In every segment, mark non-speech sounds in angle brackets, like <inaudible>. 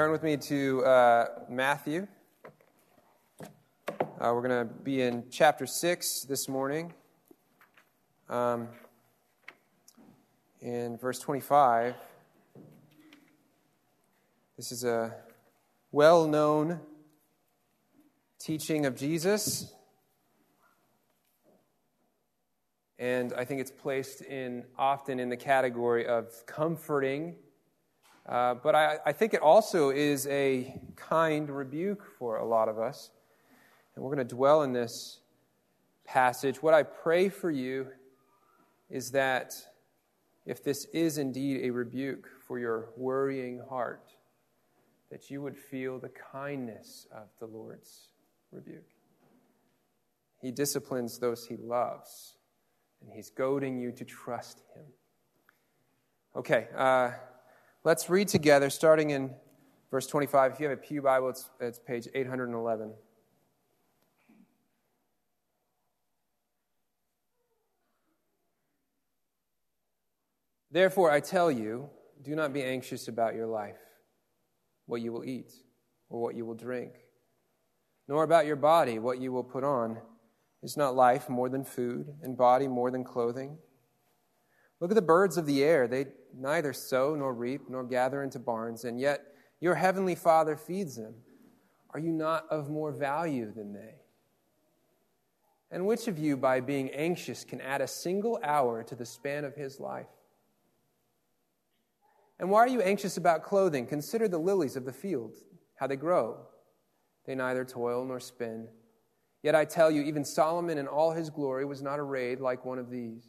Turn with me to uh, Matthew. Uh, we're going to be in chapter 6 this morning. Um, in verse 25, this is a well known teaching of Jesus. And I think it's placed in often in the category of comforting uh, but I, I think it also is a kind rebuke for a lot of us. And we're going to dwell in this passage. What I pray for you is that if this is indeed a rebuke for your worrying heart, that you would feel the kindness of the Lord's rebuke. He disciplines those he loves, and he's goading you to trust him. Okay, uh, Let's read together, starting in verse 25. If you have a Pew Bible, it's, it's page 811. Therefore, I tell you, do not be anxious about your life, what you will eat, or what you will drink, nor about your body, what you will put on. Is not life more than food, and body more than clothing? Look at the birds of the air. They neither sow nor reap nor gather into barns, and yet your heavenly Father feeds them. Are you not of more value than they? And which of you, by being anxious, can add a single hour to the span of his life? And why are you anxious about clothing? Consider the lilies of the field, how they grow. They neither toil nor spin. Yet I tell you, even Solomon in all his glory was not arrayed like one of these.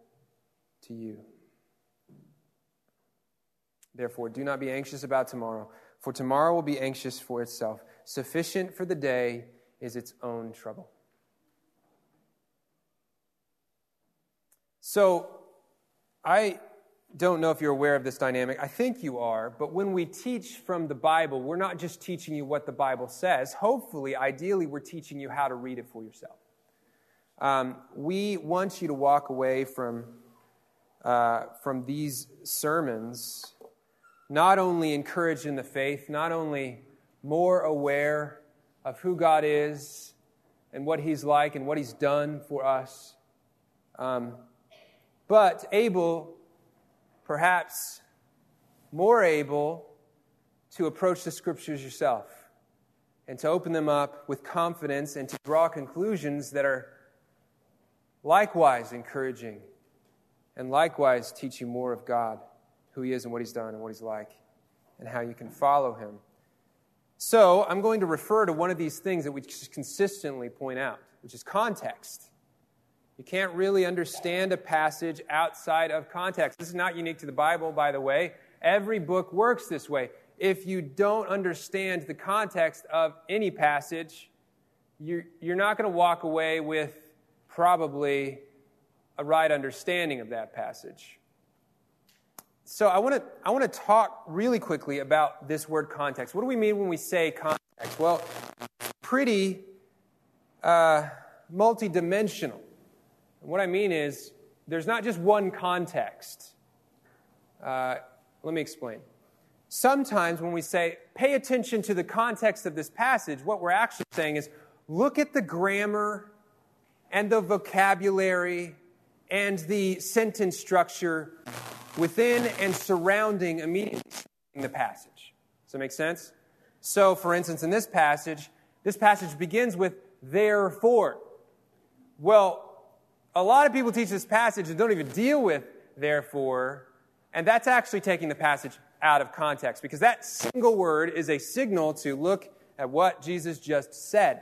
to you. Therefore, do not be anxious about tomorrow, for tomorrow will be anxious for itself. Sufficient for the day is its own trouble. So, I don't know if you're aware of this dynamic. I think you are, but when we teach from the Bible, we're not just teaching you what the Bible says. Hopefully, ideally, we're teaching you how to read it for yourself. Um, we want you to walk away from uh, from these sermons not only encouraged in the faith, not only more aware of who God is and what He's like and what He's done for us, um, but able, perhaps more able, to approach the Scriptures yourself and to open them up with confidence and to draw conclusions that are likewise encouraging and likewise teach you more of God, who He is and what He's done and what He's like, and how you can follow Him. So, I'm going to refer to one of these things that we consistently point out, which is context. You can't really understand a passage outside of context. This is not unique to the Bible, by the way. Every book works this way. If you don't understand the context of any passage, you're, you're not going to walk away with probably a right understanding of that passage. So I want to I want to talk really quickly about this word context. What do we mean when we say context? Well, pretty uh, multidimensional. And what I mean is there's not just one context. Uh, let me explain. Sometimes when we say pay attention to the context of this passage, what we're actually saying is look at the grammar and the vocabulary and the sentence structure within and surrounding immediately the passage. Does that make sense? So, for instance, in this passage, this passage begins with therefore. Well, a lot of people teach this passage and don't even deal with therefore, and that's actually taking the passage out of context because that single word is a signal to look at what Jesus just said.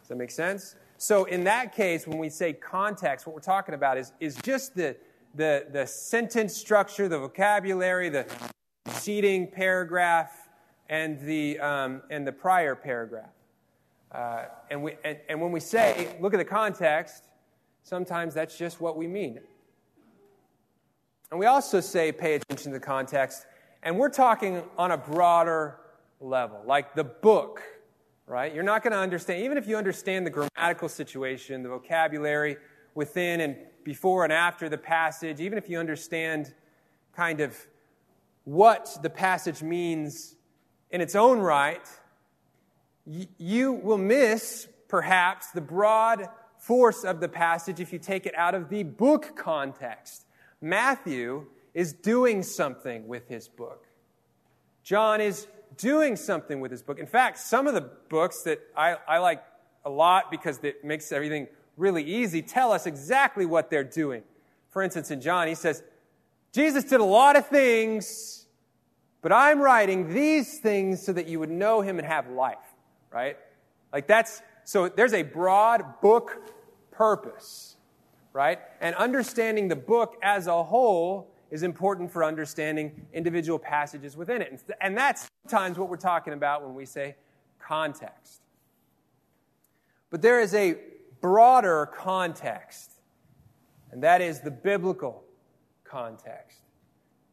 Does that make sense? So, in that case, when we say context, what we're talking about is, is just the, the, the sentence structure, the vocabulary, the preceding paragraph and the, um, and the prior paragraph. Uh, and, we, and, and when we say, look at the context, sometimes that's just what we mean. And we also say, pay attention to the context. And we're talking on a broader level, like the book, right? You're not going to understand, even if you understand the grammatical situation, the vocabulary within and before and after the passage, even if you understand kind of what the passage means in its own right, you will miss perhaps the broad force of the passage if you take it out of the book context. Matthew is doing something with his book. John is doing something with his book. In fact, some of the books that I, I like a lot because it makes everything really easy tell us exactly what they're doing. For instance, in John, he says, Jesus did a lot of things, but I'm writing these things so that you would know him and have life, right? Like that's, so there's a broad book purpose, right? And understanding the book as a whole is important for understanding individual passages within it. And that's sometimes what we're talking about when we say context. But there is a broader context, and that is the biblical context.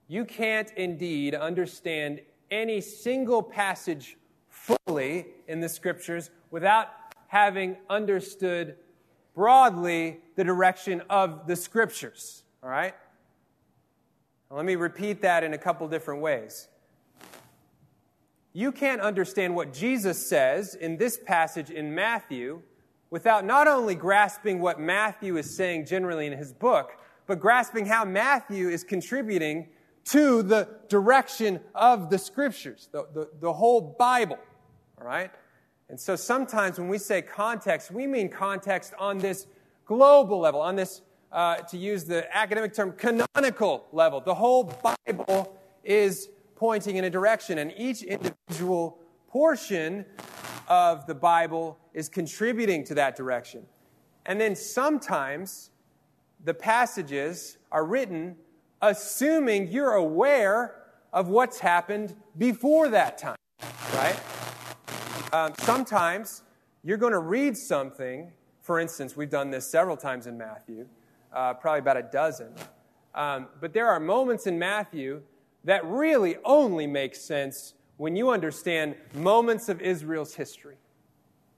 You can't indeed understand any single passage fully in the scriptures without having understood broadly the direction of the scriptures. All right? Let me repeat that in a couple different ways. You can't understand what Jesus says in this passage in Matthew without not only grasping what Matthew is saying generally in his book, but grasping how Matthew is contributing to the direction of the scriptures, the, the, the whole Bible. All right? And so sometimes when we say context, we mean context on this global level, on this, uh, to use the academic term, canonical level. The whole Bible is pointing in a direction, and each individual portion of the Bible is contributing to that direction. And then sometimes the passages are written assuming you're aware of what's happened before that time, right? Um, sometimes you're going to read something. For instance, we've done this several times in Matthew, uh, probably about a dozen. Um, but there are moments in Matthew that really only make sense when you understand moments of Israel's history,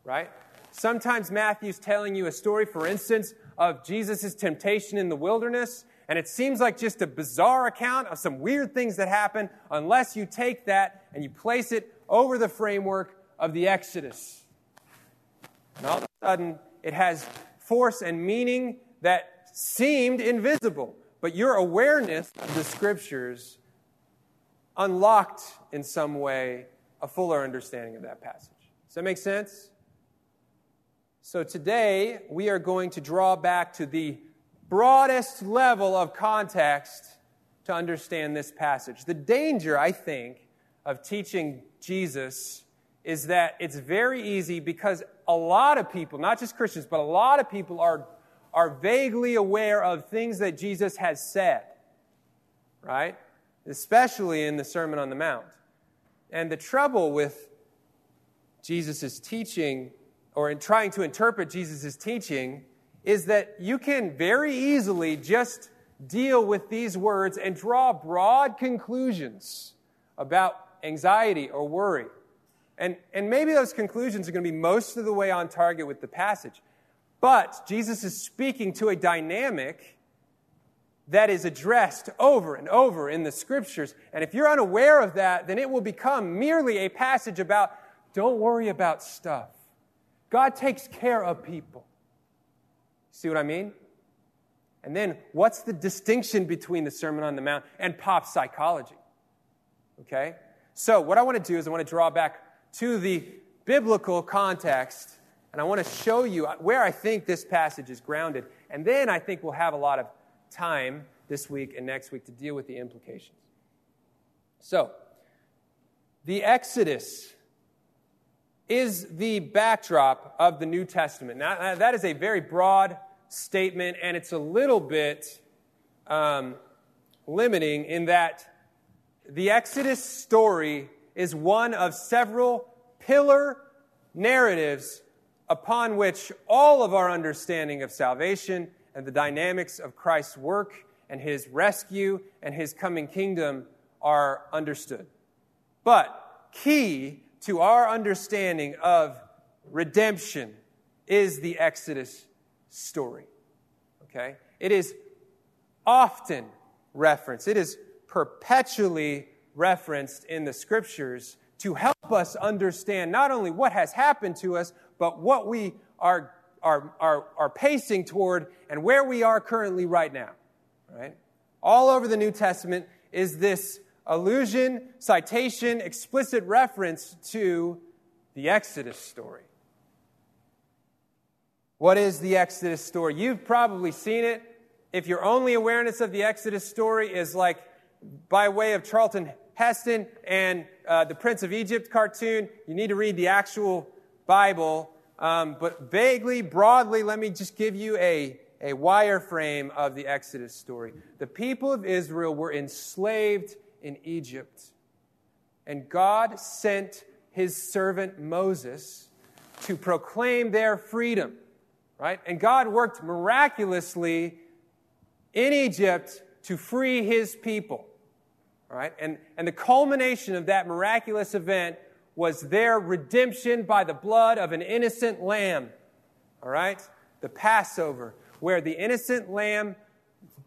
right? Sometimes Matthew's telling you a story, for instance, of Jesus' temptation in the wilderness, and it seems like just a bizarre account of some weird things that happen unless you take that and you place it over the framework of the Exodus. And all of a sudden, it has force and meaning that seemed invisible, but your awareness of the scriptures unlocked in some way a fuller understanding of that passage. Does that make sense? So today, we are going to draw back to the broadest level of context to understand this passage. The danger, I think, of teaching Jesus is that it's very easy because a lot of people, not just Christians, but a lot of people are, are vaguely aware of things that Jesus has said, right? Especially in the Sermon on the Mount. And the trouble with Jesus' teaching, or in trying to interpret Jesus' teaching, is that you can very easily just deal with these words and draw broad conclusions about anxiety or worry. And, and maybe those conclusions are going to be most of the way on target with the passage. But Jesus is speaking to a dynamic that is addressed over and over in the scriptures. And if you're unaware of that, then it will become merely a passage about don't worry about stuff. God takes care of people. See what I mean? And then, what's the distinction between the Sermon on the Mount and pop psychology? Okay? So, what I want to do is I want to draw back to the biblical context, and I want to show you where I think this passage is grounded. And then I think we'll have a lot of time this week and next week to deal with the implications. So, the Exodus is the backdrop of the New Testament. Now, that is a very broad statement, and it's a little bit um, limiting in that the Exodus story is one of several pillar narratives upon which all of our understanding of salvation and the dynamics of Christ's work and his rescue and his coming kingdom are understood. But key to our understanding of redemption is the Exodus story. Okay? It is often referenced, it is perpetually referenced in the scriptures to help us understand not only what has happened to us, but what we are, are, are, are pacing toward and where we are currently right now. Right? All over the New Testament is this allusion, citation, explicit reference to the Exodus story. What is the Exodus story? You've probably seen it. If your only awareness of the Exodus story is like by way of Charlton Heston and uh, the Prince of Egypt cartoon, you need to read the actual Bible. Um, but vaguely, broadly, let me just give you a, a wireframe of the Exodus story. The people of Israel were enslaved in Egypt, and God sent his servant Moses to proclaim their freedom, right? And God worked miraculously in Egypt to free his people. Right? And, and the culmination of that miraculous event was their redemption by the blood of an innocent lamb. All right? The Passover, where the innocent lamb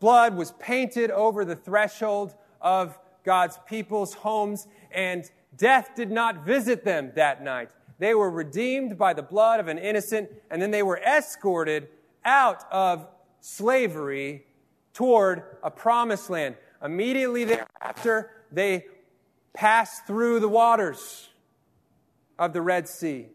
blood was painted over the threshold of God's people's homes, and death did not visit them that night. They were redeemed by the blood of an innocent, and then they were escorted out of slavery toward a promised land. Immediately thereafter, they passed through the waters of the Red Sea,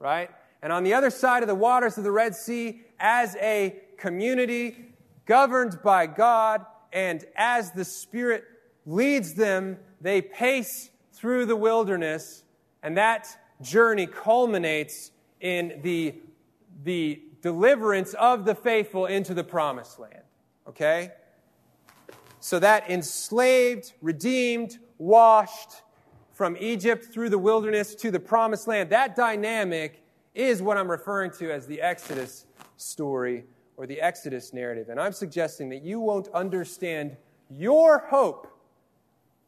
right? And on the other side of the waters of the Red Sea, as a community governed by God and as the Spirit leads them, they pace through the wilderness, and that journey culminates in the, the deliverance of the faithful into the promised land. Okay? So that enslaved, redeemed, washed from Egypt through the wilderness to the promised land, that dynamic is what I'm referring to as the Exodus story or the Exodus narrative. And I'm suggesting that you won't understand your hope,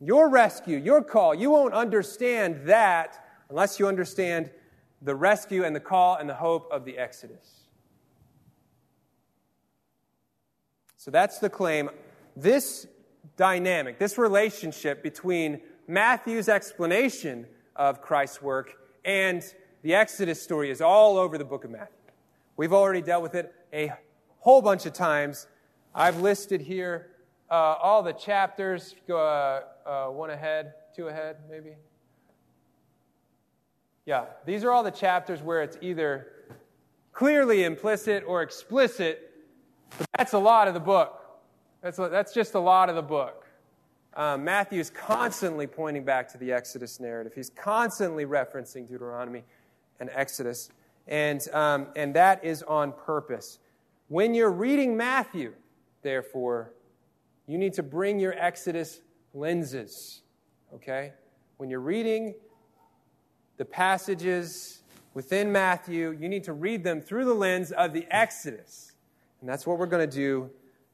your rescue, your call. You won't understand that unless you understand the rescue and the call and the hope of the Exodus. So that's the claim. This dynamic, this relationship between Matthew's explanation of Christ's work and the Exodus story is all over the book of Matthew. We've already dealt with it a whole bunch of times. I've listed here uh, all the chapters. Go uh, uh, one ahead, two ahead, maybe. Yeah, these are all the chapters where it's either clearly implicit or explicit but that's a lot of the book. That's, that's just a lot of the book. Um, Matthew is constantly pointing back to the Exodus narrative. He's constantly referencing Deuteronomy and Exodus. And, um, and that is on purpose. When you're reading Matthew, therefore, you need to bring your Exodus lenses. Okay? When you're reading the passages within Matthew, you need to read them through the lens of the Exodus. And that's what we're going to do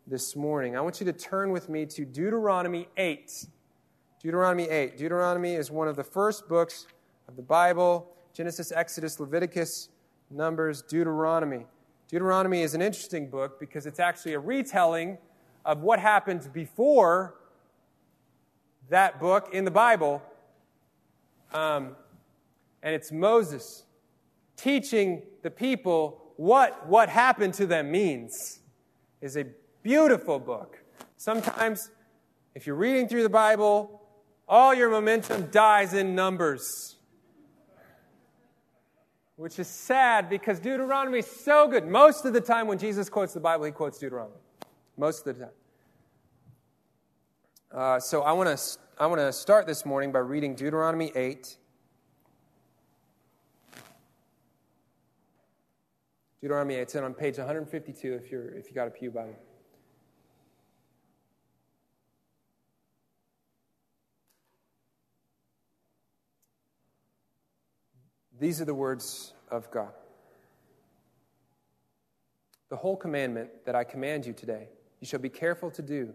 this morning. I want you to turn with me to Deuteronomy 8. Deuteronomy 8. Deuteronomy is one of the first books of the Bible Genesis, Exodus, Leviticus, Numbers, Deuteronomy. Deuteronomy is an interesting book because it's actually a retelling of what happened before that book in the Bible. Um, and it's Moses teaching the people what what happened to them means is a beautiful book. Sometimes, if you're reading through the Bible, all your momentum dies in Numbers. Which is sad because Deuteronomy is so good. Most of the time, when Jesus quotes the Bible, he quotes Deuteronomy. Most of the time. Uh, so I want to I want to start this morning by reading Deuteronomy 8. Deuteronomy 8. It's on page 152 if, you're, if you got a Pew Bible. These are the words of God. The whole commandment that I command you today, you shall be careful to do,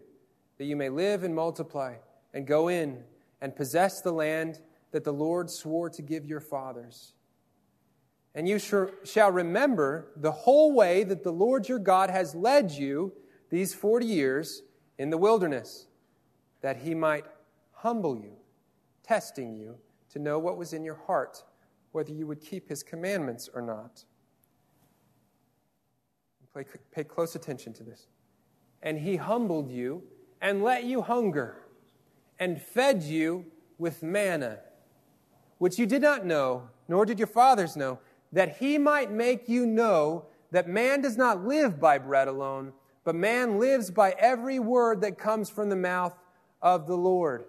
that you may live and multiply, and go in and possess the land that the Lord swore to give your fathers. And you shall remember the whole way that the Lord your God has led you these 40 years in the wilderness, that he might humble you, testing you to know what was in your heart, whether you would keep his commandments or not. Pay, pay close attention to this. And he humbled you and let you hunger and fed you with manna, which you did not know, nor did your fathers know, that he might make you know that man does not live by bread alone, but man lives by every word that comes from the mouth of the Lord.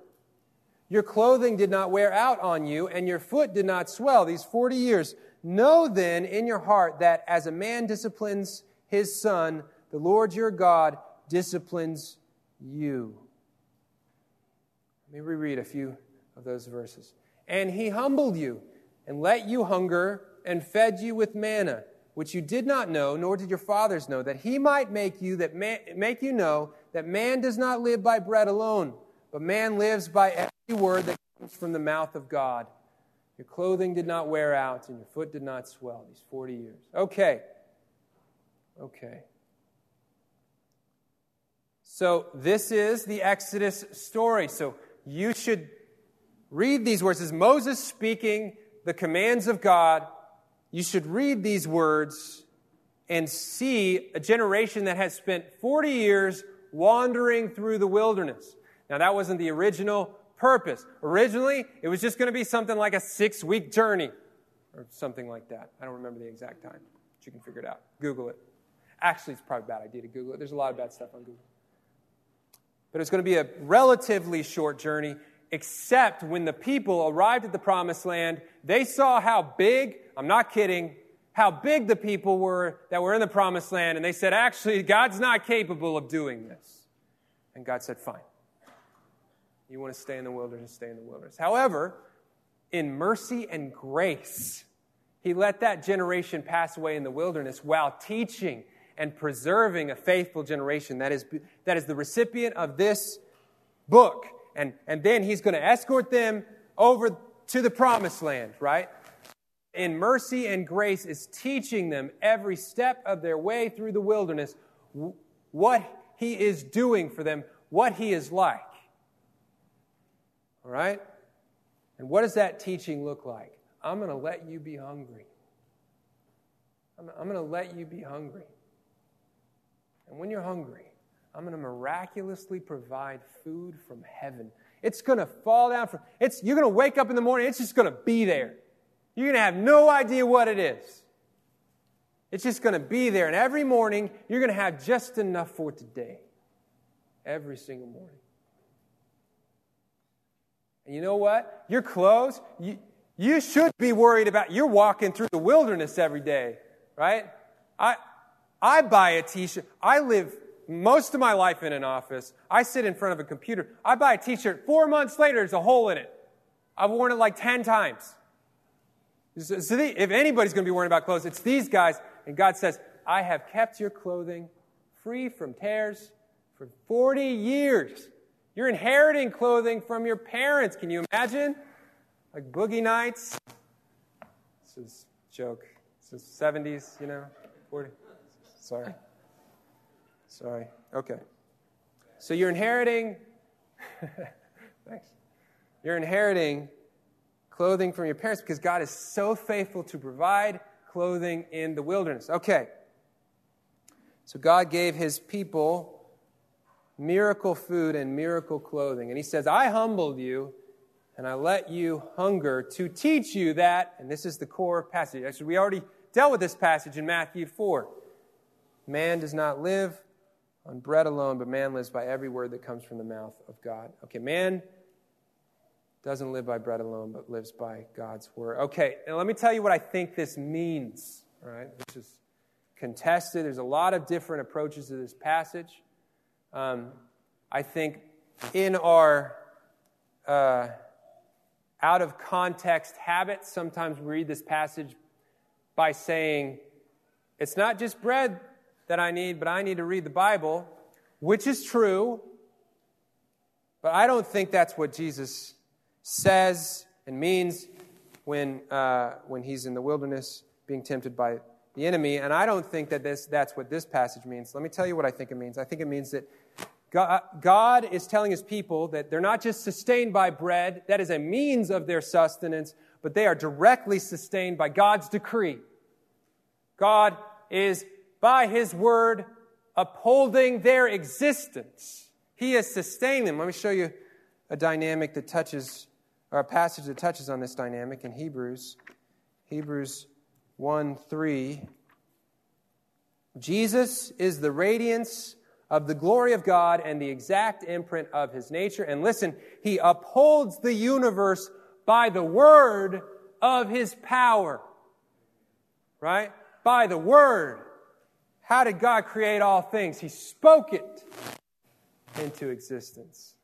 Your clothing did not wear out on you, and your foot did not swell these 40 years. Know then in your heart that as a man disciplines his son, the Lord your God disciplines you. Let me reread a few of those verses. And he humbled you and let you hunger and fed you with manna, which you did not know, nor did your fathers know, that he might make you that man, make you know that man does not live by bread alone, but man lives by word that comes from the mouth of God. Your clothing did not wear out, and your foot did not swell these 40 years. Okay. Okay. So, this is the Exodus story. So, you should read these words. This is Moses speaking the commands of God. You should read these words and see a generation that has spent 40 years wandering through the wilderness. Now, that wasn't the original purpose. Originally, it was just going to be something like a six week journey or something like that. I don't remember the exact time, but you can figure it out. Google it. Actually, it's probably a bad idea to Google it. There's a lot of bad stuff on Google. But it's going to be a relatively short journey, except when the people arrived at the promised land, they saw how big, I'm not kidding, how big the people were that were in the promised land, and they said, actually, God's not capable of doing this. And God said, fine. You want to stay in the wilderness, stay in the wilderness. However, in mercy and grace, he let that generation pass away in the wilderness while teaching and preserving a faithful generation that is, that is the recipient of this book. And, and then he's going to escort them over to the promised land, right? In mercy and grace is teaching them every step of their way through the wilderness what he is doing for them, what he is like. All right? And what does that teaching look like? I'm going to let you be hungry. I'm, I'm going to let you be hungry. And when you're hungry, I'm going to miraculously provide food from heaven. It's going to fall down from it's you're going to wake up in the morning, it's just going to be there. You're going to have no idea what it is. It's just going to be there and every morning you're going to have just enough for today. Every single morning. And you know what? Your clothes, you, you should be worried about you're walking through the wilderness every day, right? I I buy a t shirt. I live most of my life in an office. I sit in front of a computer. I buy a t shirt. Four months later, there's a hole in it. I've worn it like 10 times. So if anybody's going to be worrying about clothes, it's these guys. And God says, I have kept your clothing free from tears for 40 years. You're inheriting clothing from your parents. Can you imagine? Like boogie nights. This is joke. This is 70s, you know, 40. Sorry. Sorry. Okay. So you're inheriting, <laughs> thanks. You're inheriting clothing from your parents because God is so faithful to provide clothing in the wilderness. Okay. So God gave his people miracle food and miracle clothing. And he says, I humbled you and I let you hunger to teach you that, and this is the core passage. Actually, we already dealt with this passage in Matthew 4. Man does not live on bread alone, but man lives by every word that comes from the mouth of God. Okay, man doesn't live by bread alone, but lives by God's word. Okay, and let me tell you what I think this means. All right, this is contested. There's a lot of different approaches to this passage. Um, I think in our uh, out of context habits. Sometimes we read this passage by saying, It's not just bread that I need, but I need to read the Bible, which is true. But I don't think that's what Jesus says and means when, uh, when he's in the wilderness being tempted by the enemy. And I don't think that this, that's what this passage means. Let me tell you what I think it means. I think it means that God is telling his people that they're not just sustained by bread, that is a means of their sustenance, but they are directly sustained by God's decree. God is, by his word, upholding their existence. He is sustaining them. Let me show you a dynamic that touches, or a passage that touches on this dynamic in Hebrews. Hebrews 1 3. Jesus is the radiance of the glory of God and the exact imprint of his nature. And listen, he upholds the universe by the word of his power. Right? By the word. How did God create all things? He spoke it into existence.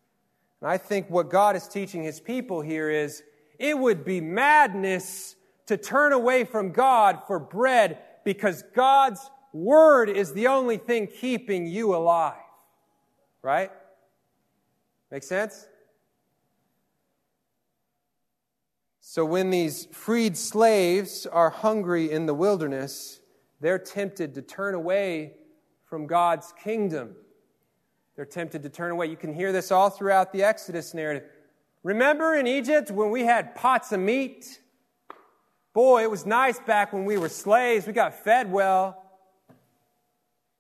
And I think what God is teaching his people here is it would be madness to turn away from God for bread because God's word is the only thing keeping you alive. Right? Make sense? So when these freed slaves are hungry in the wilderness, they're tempted to turn away from God's kingdom. They're tempted to turn away. You can hear this all throughout the Exodus narrative. Remember in Egypt when we had pots of meat? Boy, it was nice back when we were slaves. We got fed well.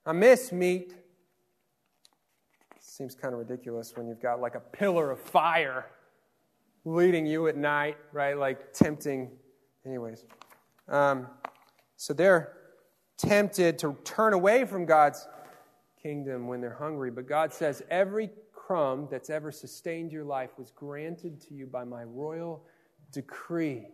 I miss meat. Seems kind of ridiculous when you've got like a pillar of fire leading you at night, right? Like tempting. Anyways. Um, so they're tempted to turn away from God's kingdom when they're hungry. But God says, every crumb that's ever sustained your life was granted to you by my royal decree.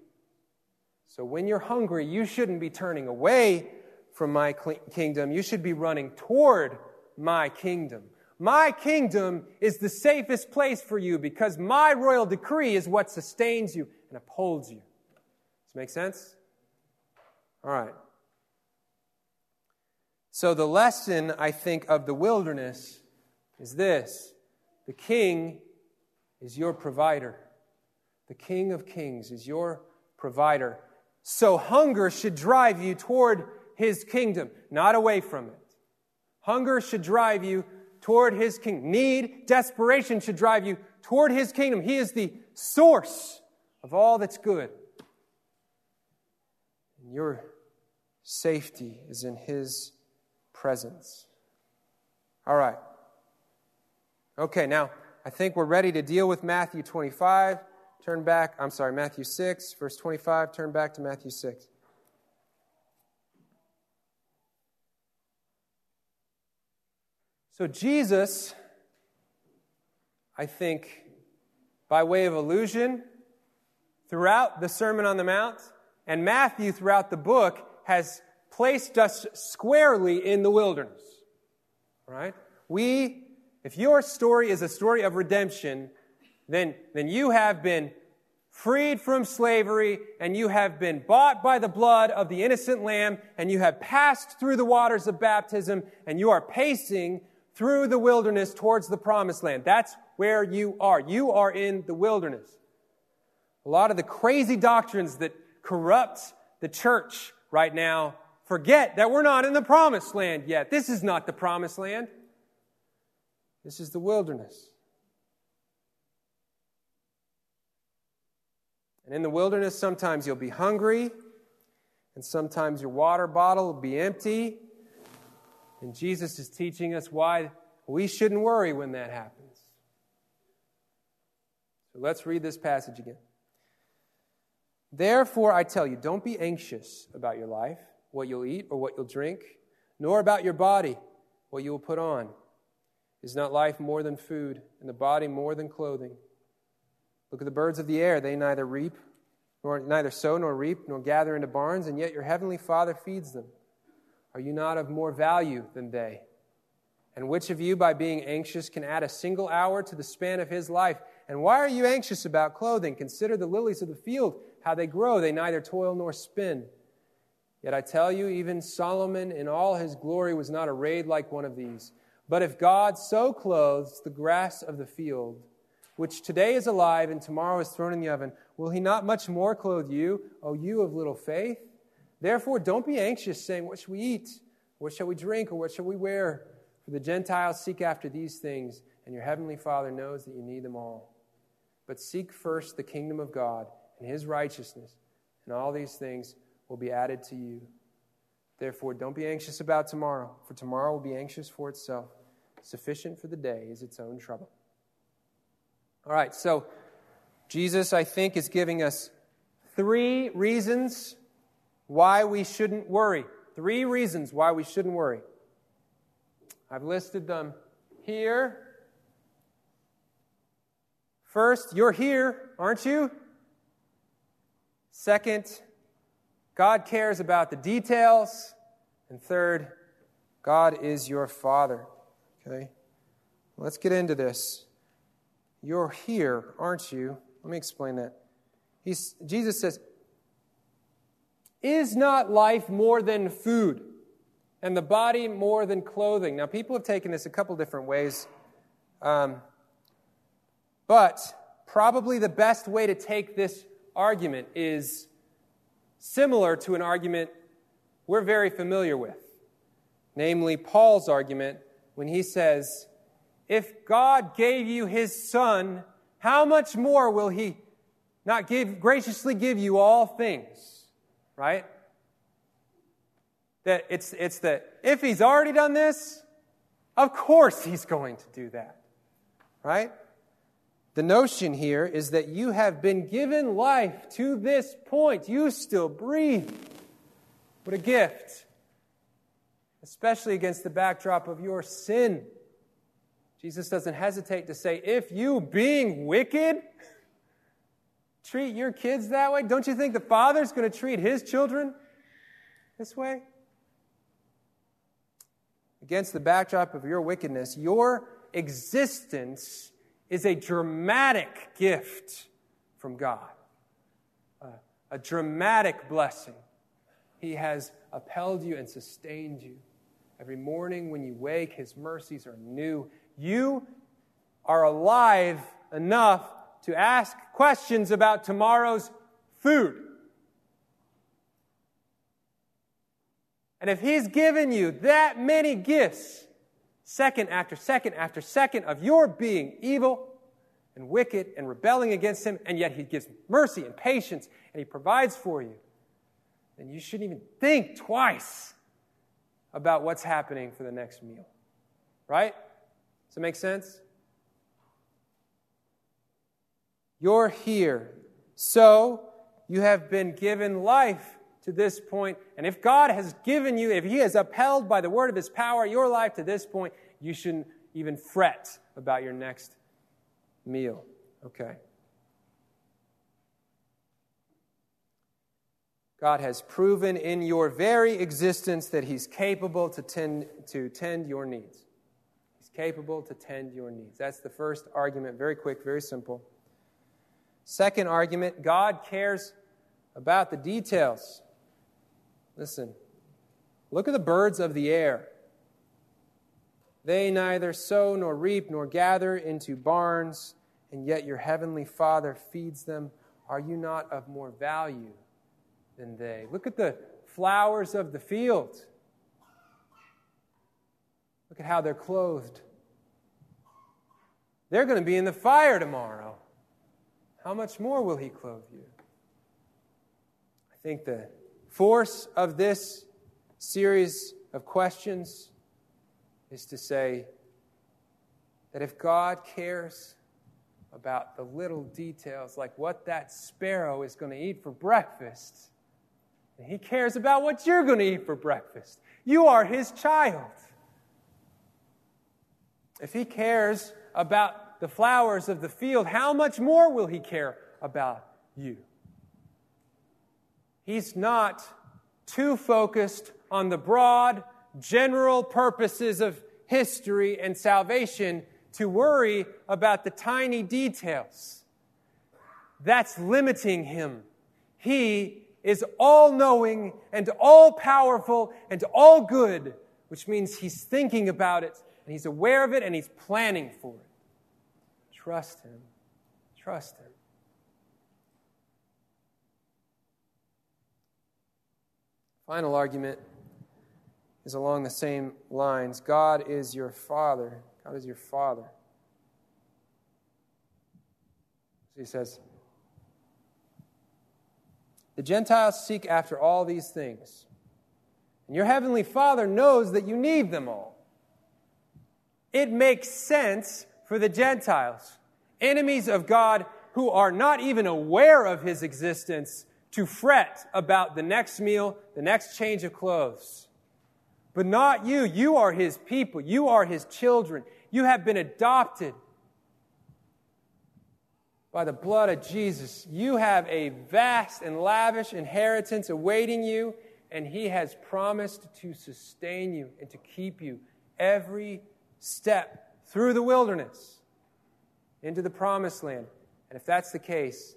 So when you're hungry, you shouldn't be turning away from my kingdom. You should be running toward my kingdom. My kingdom is the safest place for you because my royal decree is what sustains you and upholds you. Does this make sense? All right. So, the lesson, I think, of the wilderness is this the king is your provider. The king of kings is your provider. So, hunger should drive you toward his kingdom, not away from it. Hunger should drive you toward his kingdom. Need, desperation should drive you toward his kingdom. He is the source of all that's good. And your safety is in his presence. All right. Okay, now I think we're ready to deal with Matthew 25. Turn back, I'm sorry, Matthew 6, verse 25. Turn back to Matthew 6. So, Jesus, I think, by way of allusion, throughout the Sermon on the Mount, and Matthew throughout the book, has placed us squarely in the wilderness. Right? We, if your story is a story of redemption, then, then you have been freed from slavery, and you have been bought by the blood of the innocent lamb, and you have passed through the waters of baptism, and you are pacing through the wilderness towards the promised land. That's where you are. You are in the wilderness. A lot of the crazy doctrines that corrupt the church right now forget that we're not in the promised land yet. This is not the promised land. This is the wilderness. And in the wilderness, sometimes you'll be hungry, and sometimes your water bottle will be empty, and Jesus is teaching us why we shouldn't worry when that happens. So let's read this passage again. Therefore, I tell you, don't be anxious about your life, what you'll eat or what you'll drink, nor about your body, what you will put on. Is not life more than food, and the body more than clothing? Look at the birds of the air. They neither reap, nor neither sow nor reap, nor gather into barns, and yet your heavenly Father feeds them. Are you not of more value than they? And which of you, by being anxious, can add a single hour to the span of his life? And why are you anxious about clothing? Consider the lilies of the field, how they grow. They neither toil nor spin. Yet I tell you, even Solomon in all his glory was not arrayed like one of these. But if God so clothes the grass of the field, which today is alive and tomorrow is thrown in the oven, will he not much more clothe you, O you of little faith? Therefore, don't be anxious, saying, What shall we eat? What shall we drink? Or what shall we wear? For the Gentiles seek after these things, and your heavenly Father knows that you need them all. But seek first the kingdom of God and his righteousness, and all these things will be added to you. Therefore, don't be anxious about tomorrow, for tomorrow will be anxious for itself. Sufficient for the day is its own trouble. All right, so Jesus, I think, is giving us three reasons why we shouldn't worry. Three reasons why we shouldn't worry. I've listed them here. First, you're here, aren't you? Second, God cares about the details. And third, God is your Father. Okay? Let's get into this. You're here, aren't you? Let me explain that. He's, Jesus says, Is not life more than food, and the body more than clothing? Now, people have taken this a couple different ways. Um, but probably the best way to take this argument is similar to an argument we're very familiar with, namely Paul's argument when he says, If God gave you his son, how much more will he not give, graciously give you all things? Right? That it's, it's that if he's already done this, of course he's going to do that. Right? The notion here is that you have been given life to this point. You still breathe. What a gift, especially against the backdrop of your sin. Jesus doesn't hesitate to say, if you, being wicked, treat your kids that way, don't you think the Father's going to treat his children this way? Against the backdrop of your wickedness, your existence is a dramatic gift from God, uh, a dramatic blessing. He has upheld you and sustained you. Every morning when you wake, His mercies are new. You are alive enough to ask questions about tomorrow's food. And if He's given you that many gifts, second after second after second of your being evil and wicked and rebelling against Him, and yet He gives mercy and patience and He provides for you, then you shouldn't even think twice about what's happening for the next meal. Right? Does that make sense? You're here. So you have been given life to this point. And if God has given you, if He has upheld by the word of His power your life to this point, you shouldn't even fret about your next meal. Okay. God has proven in your very existence that He's capable to tend, to tend your needs. He's capable to tend your needs. That's the first argument. Very quick, very simple. Second argument God cares about the details. Listen, look at the birds of the air. They neither sow nor reap nor gather into barns, and yet your heavenly Father feeds them. Are you not of more value than they? Look at the flowers of the field. Look at how they're clothed. They're going to be in the fire tomorrow. How much more will He clothe you? I think the force of this series of questions is to say that if God cares about the little details, like what that sparrow is going to eat for breakfast, and He cares about what you're going to eat for breakfast, you are His child. If He cares about the flowers of the field, how much more will He care about you? He's not too focused on the broad, general purposes of history and salvation to worry about the tiny details. That's limiting him. He is all knowing and all powerful and all good, which means he's thinking about it and he's aware of it and he's planning for it. Trust him. Trust him. Final argument is along the same lines God is your Father. God is your Father. So he says, The Gentiles seek after all these things, and your heavenly Father knows that you need them all. It makes sense for the Gentiles, enemies of God who are not even aware of his existence, to fret about the next meal, the next change of clothes. But not you. You are his people. You are his children. You have been adopted by the blood of Jesus. You have a vast and lavish inheritance awaiting you, and he has promised to sustain you and to keep you every step through the wilderness into the promised land. And if that's the case,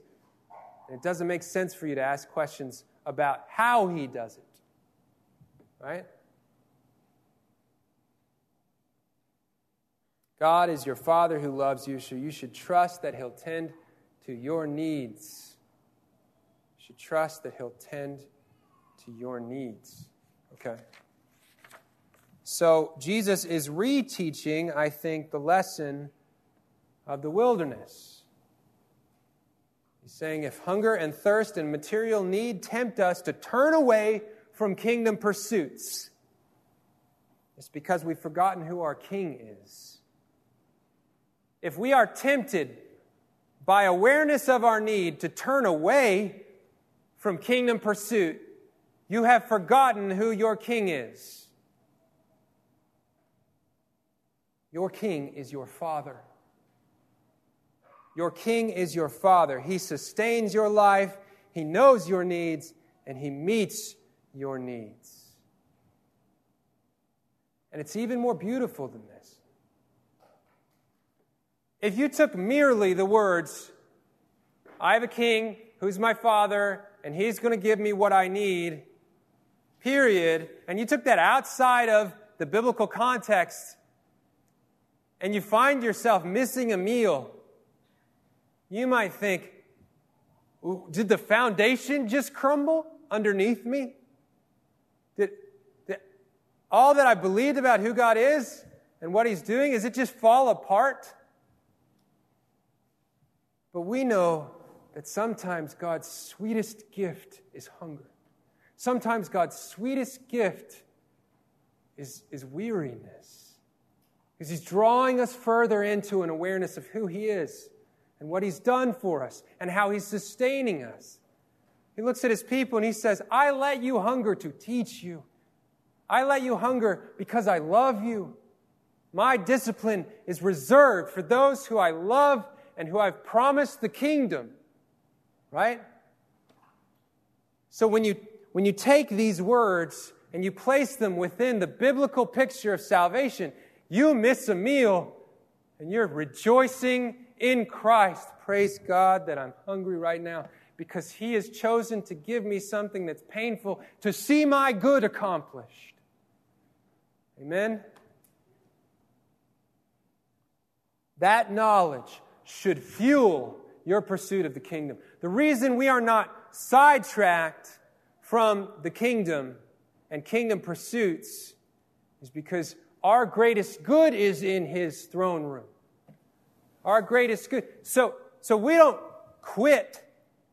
it doesn't make sense for you to ask questions about how he does it. Right? God is your Father who loves you, so you should trust that He'll tend to your needs. You should trust that He'll tend to your needs. Okay. So Jesus is reteaching, I think, the lesson of the wilderness. He's saying if hunger and thirst and material need tempt us to turn away from kingdom pursuits, it's because we've forgotten who our king is. If we are tempted by awareness of our need to turn away from kingdom pursuit, you have forgotten who your king is. Your king is your father. Your king is your father. He sustains your life, he knows your needs, and he meets your needs. And it's even more beautiful than this. If you took merely the words, I have a king who's my father, and he's going to give me what I need, period, and you took that outside of the biblical context, and you find yourself missing a meal you might think, did the foundation just crumble underneath me? Did, did all that I believed about who God is and what He's doing, is it just fall apart? But we know that sometimes God's sweetest gift is hunger. Sometimes God's sweetest gift is, is weariness. Because He's drawing us further into an awareness of who He is and what he's done for us and how he's sustaining us. He looks at his people and he says, I let you hunger to teach you. I let you hunger because I love you. My discipline is reserved for those who I love and who I've promised the kingdom. Right? So when you, when you take these words and you place them within the biblical picture of salvation, you miss a meal and you're rejoicing in Christ. Praise God that I'm hungry right now because He has chosen to give me something that's painful to see my good accomplished. Amen? That knowledge should fuel your pursuit of the kingdom. The reason we are not sidetracked from the kingdom and kingdom pursuits is because our greatest good is in His throne room our greatest good. So, so we don't quit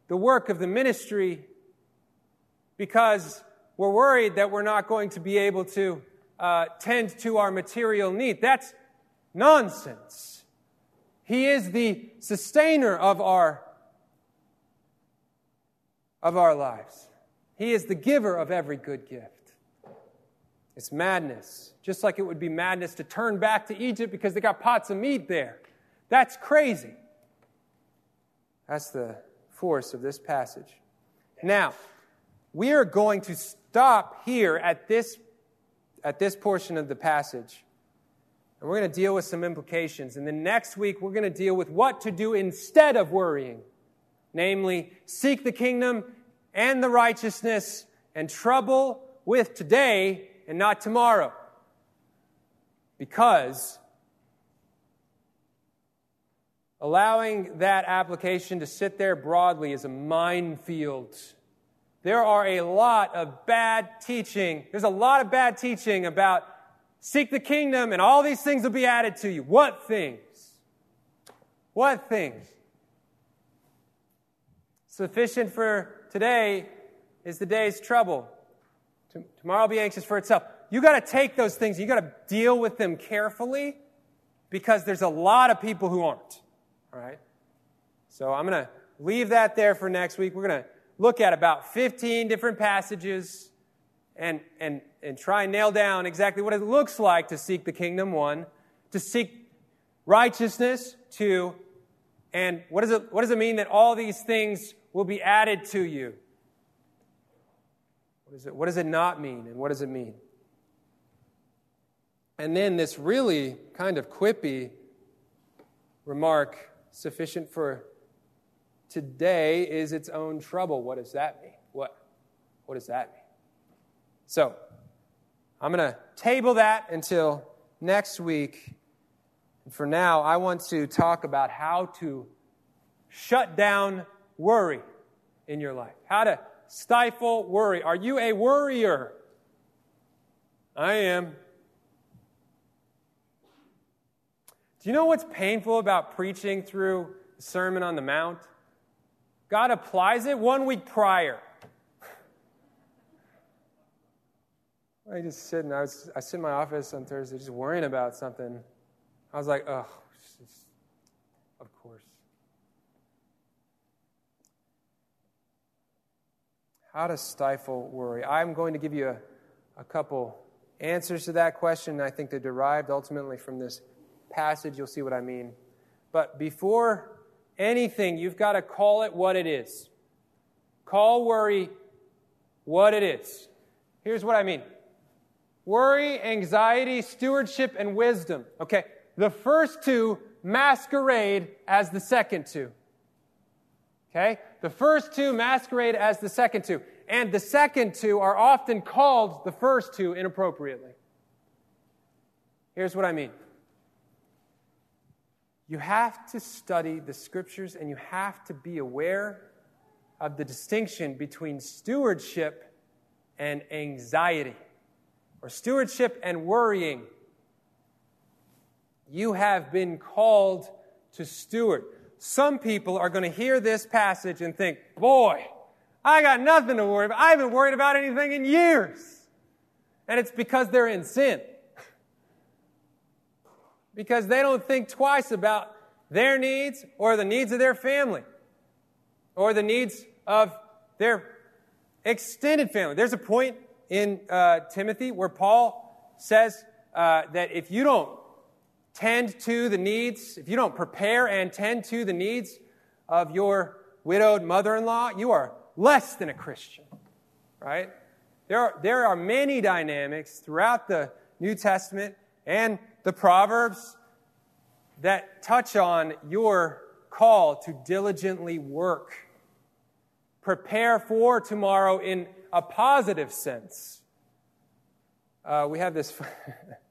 the work of the ministry because we're worried that we're not going to be able to uh, tend to our material need. That's nonsense. He is the sustainer of our, of our lives. He is the giver of every good gift. It's madness. Just like it would be madness to turn back to Egypt because they got pots of meat there. That's crazy. That's the force of this passage. Now, we are going to stop here at this, at this portion of the passage. And we're going to deal with some implications. And then next week, we're going to deal with what to do instead of worrying. Namely, seek the kingdom and the righteousness and trouble with today and not tomorrow. Because allowing that application to sit there broadly is a minefield. There are a lot of bad teaching. There's a lot of bad teaching about Seek the kingdom, and all these things will be added to you. What things? What things? Sufficient for today is the day's trouble. Tomorrow will be anxious for itself. You got to take those things, you got to deal with them carefully because there's a lot of people who aren't. All right? So I'm going to leave that there for next week. We're going to look at about 15 different passages and, and, and try and nail down exactly what it looks like to seek the kingdom, one, to seek righteousness, two, and what does it, what does it mean that all these things will be added to you? What, it, what does it not mean, and what does it mean? And then this really kind of quippy remark, sufficient for today is its own trouble. What does that mean? What, what does that mean? So, I'm going to table that until next week. And for now, I want to talk about how to shut down worry in your life. How to stifle worry. Are you a worrier? I am. Do you know what's painful about preaching through the Sermon on the Mount? God applies it one week prior. I just sitting. I was I sit in my office on Thursday just worrying about something. I was like, oh, just, of course. How to stifle worry. I'm going to give you a, a couple answers to that question. I think they're derived ultimately from this passage. You'll see what I mean. But before anything, you've got to call it what it is. Call worry what it is. Here's what I mean worry, anxiety, stewardship, and wisdom. Okay, the first two masquerade as the second two. Okay, the first two masquerade as the second two. And the second two are often called the first two inappropriately. Here's what I mean you have to study the scriptures and you have to be aware of the distinction between stewardship and anxiety or stewardship and worrying. You have been called to steward. Some people are going to hear this passage and think, boy, I got nothing to worry about. I haven't worried about anything in years. And it's because they're in sin. <laughs> because they don't think twice about their needs or the needs of their family or the needs of their extended family. There's a point in uh, Timothy where Paul says uh, that if you don't tend to the needs, if you don't prepare and tend to the needs of your widowed mother in law, you are less than a Christian, right? There are, there are many dynamics throughout the New Testament and the Proverbs that touch on your call to diligently work. Prepare for tomorrow in a positive sense. Uh, we have this. <laughs>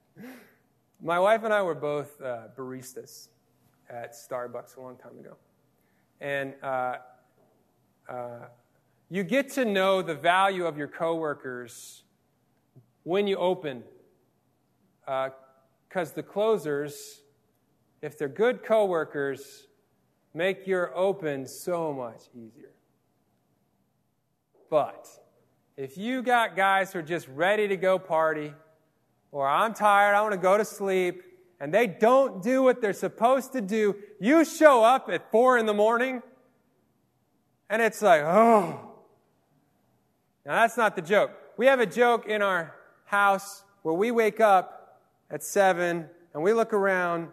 My wife and I were both uh, baristas at Starbucks a long time ago. And uh, uh you get to know the value of your coworkers when you open. Because uh, the closers, if they're good coworkers, make your open so much easier. But if you got guys who are just ready to go party, or I'm tired, I want to go to sleep, and they don't do what they're supposed to do, you show up at four in the morning, and it's like, oh. Now, that's not the joke. We have a joke in our house where we wake up at seven and we look around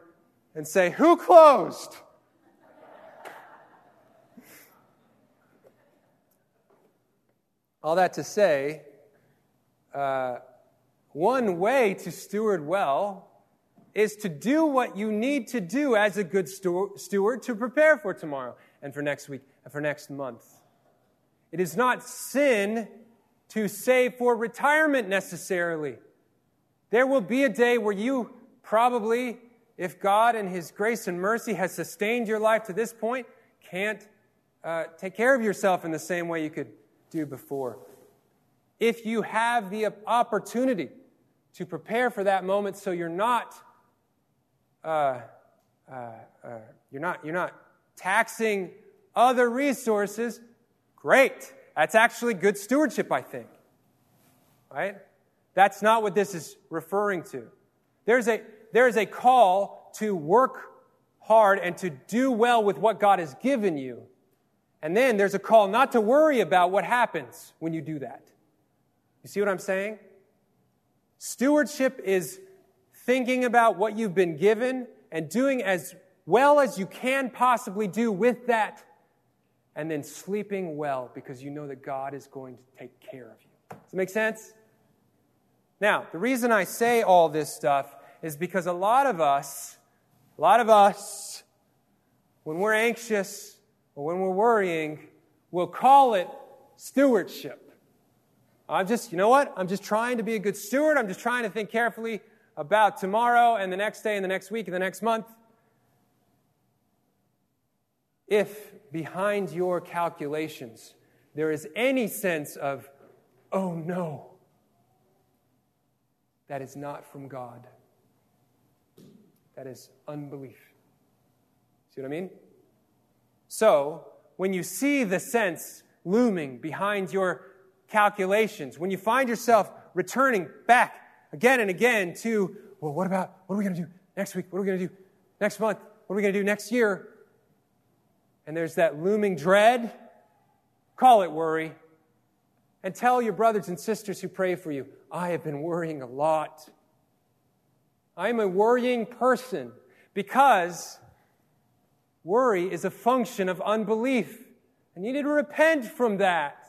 and say, Who closed? All that to say, uh, one way to steward well is to do what you need to do as a good steward to prepare for tomorrow and for next week and for next month. It is not sin to save for retirement necessarily. There will be a day where you probably, if God and His grace and mercy has sustained your life to this point, can't uh, take care of yourself in the same way you could do before. If you have the opportunity to prepare for that moment so you're not, uh, uh, uh, you're not, you're not taxing other resources, great. That's actually good stewardship, I think. Right? That's not what this is referring to. There's a, there's a call to work hard and to do well with what God has given you. And then there's a call not to worry about what happens when you do that. You see what I'm saying? Stewardship is thinking about what you've been given and doing as well as you can possibly do with that, and then sleeping well because you know that God is going to take care of you. Does it make sense? Now, the reason I say all this stuff is because a lot of us, a lot of us, when we're anxious or when we're worrying, we'll call it stewardship. I'm just, you know what? I'm just trying to be a good steward. I'm just trying to think carefully about tomorrow and the next day and the next week and the next month. If behind your calculations there is any sense of, oh no, that is not from God. That is unbelief. See what I mean? So, when you see the sense looming behind your calculations, when you find yourself returning back again and again to, well, what about, what are we going to do next week? What are we going to do next month? What are we going to do next year? And there's that looming dread. Call it worry. And tell your brothers and sisters who pray for you, I have been worrying a lot. I'm a worrying person because worry is a function of unbelief. You need to repent from that.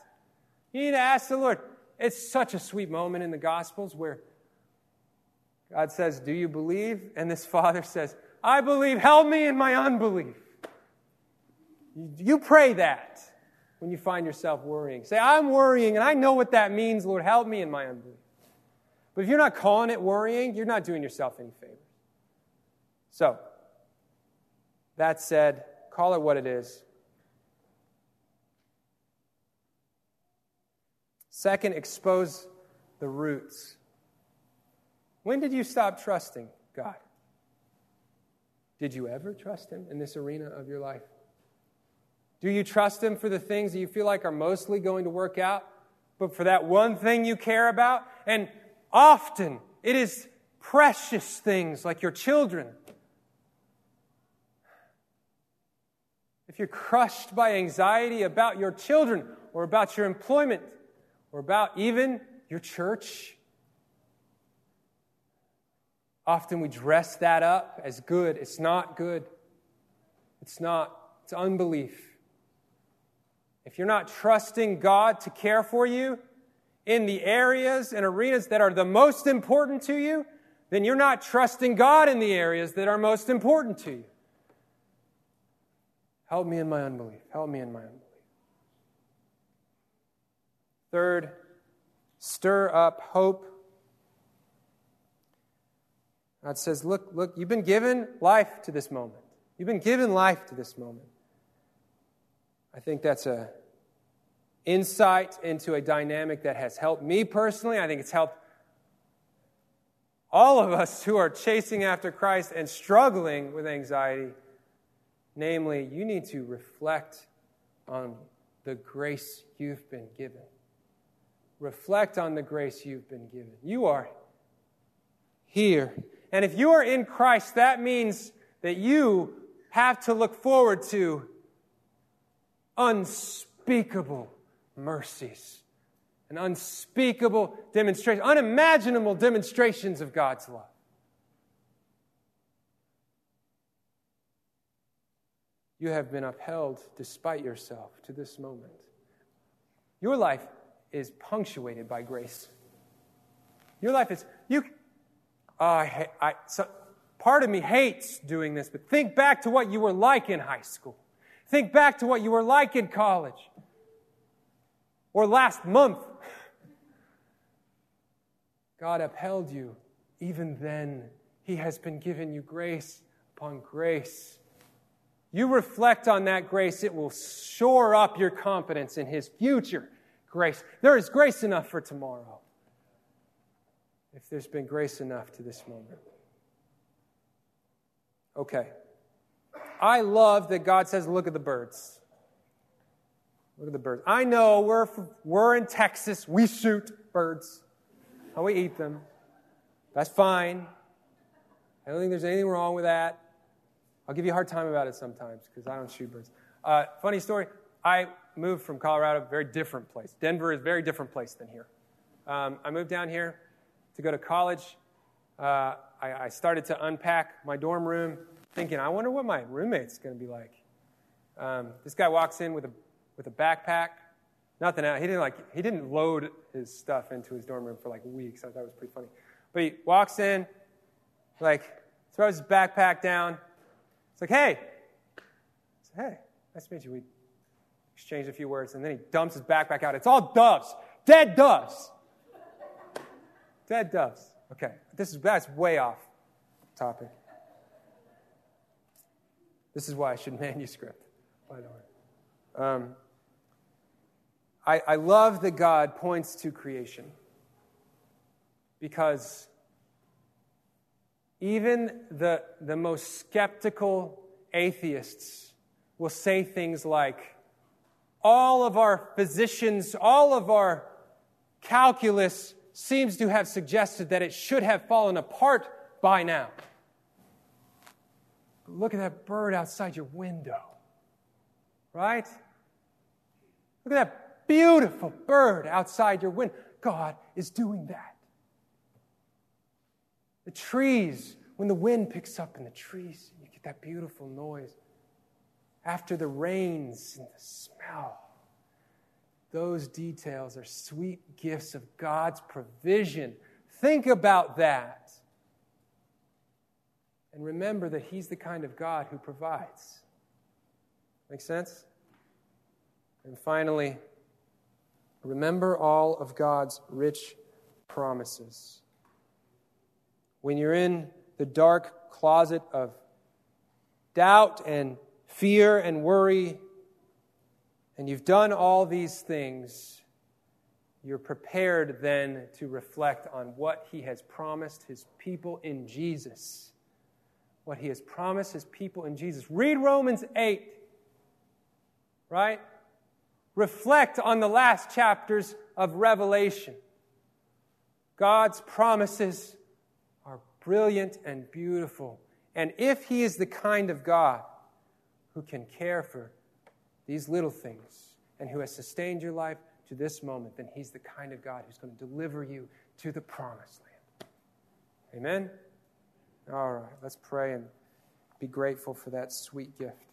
You need to ask the Lord. It's such a sweet moment in the Gospels where God says, Do you believe? And this <laughs> father says, I believe. Help me in my unbelief. You pray that when you find yourself worrying. Say, I'm worrying, and I know what that means. Lord, help me in my unbelief. But if you're not calling it worrying, you're not doing yourself any favors. So, that said, call it what it is. Second, expose the roots. When did you stop trusting God? Did you ever trust Him in this arena of your life? Do you trust Him for the things that you feel like are mostly going to work out, but for that one thing you care about? And often it is precious things like your children. If you're crushed by anxiety about your children or about your employment, or about even your church. Often we dress that up as good. It's not good. It's not. It's unbelief. If you're not trusting God to care for you in the areas and arenas that are the most important to you, then you're not trusting God in the areas that are most important to you. Help me in my unbelief. Help me in my unbelief. Third, stir up hope. God says, Look, look, you've been given life to this moment. You've been given life to this moment. I think that's a insight into a dynamic that has helped me personally. I think it's helped all of us who are chasing after Christ and struggling with anxiety. Namely, you need to reflect on the grace you've been given. Reflect on the grace you've been given. You are here. And if you are in Christ, that means that you have to look forward to unspeakable mercies and unspeakable demonstrations, unimaginable demonstrations of God's love. You have been upheld despite yourself to this moment. Your life is punctuated by grace. Your life is, you, uh, I, I, so, part of me hates doing this, but think back to what you were like in high school. Think back to what you were like in college or last month. God upheld you. Even then, He has been giving you grace upon grace. You reflect on that grace, it will shore up your confidence in His future grace. There is grace enough for tomorrow if there's been grace enough to this moment. Okay. I love that God says, look at the birds. Look at the birds. I know we're, we're in Texas. We shoot birds and we eat them. That's fine. I don't think there's anything wrong with that. I'll give you a hard time about it sometimes because I don't shoot birds. Uh, funny story. I moved from Colorado, very different place. Denver is a very different place than here. Um, I moved down here to go to college. Uh, I, I, started to unpack my dorm room, thinking, I wonder what my roommate's going to be like. Um, this guy walks in with a with a backpack. Nothing out. He didn't like. He didn't load his stuff into his dorm room for like weeks. I thought it was pretty funny. But he walks in, like throws his backpack down. It's like, hey, hey, nice to meet you. We exchanged a few words, and then he dumps his backpack out. It's all doves, dead doves, dead doves. Okay, this is that's way off topic. This is why I should <laughs> manuscript, by the way. Um, I, I love that God points to creation because even the, the most skeptical atheists will say things like, all of our physicians, all of our calculus seems to have suggested that it should have fallen apart by now. But look at that bird outside your window, right? Look at that beautiful bird outside your window. God is doing that. The trees, when the wind picks up in the trees, you get that beautiful noise. After the rains and the smell, those details are sweet gifts of God's provision. Think about that. And remember that He's the kind of God who provides. Make sense? And finally, Remember all of God's rich promises. When you're in the dark closet of doubt and fear and worry, and you've done all these things, you're prepared then to reflect on what He has promised His people in Jesus. What He has promised His people in Jesus. Read Romans 8, right? reflect on the last chapters of Revelation. God's promises are brilliant and beautiful. And if He is the kind of God who can care for these little things and who has sustained your life to this moment, then He's the kind of God who's going to deliver you to the promised land. Amen? All right, let's pray and be grateful for that sweet gift.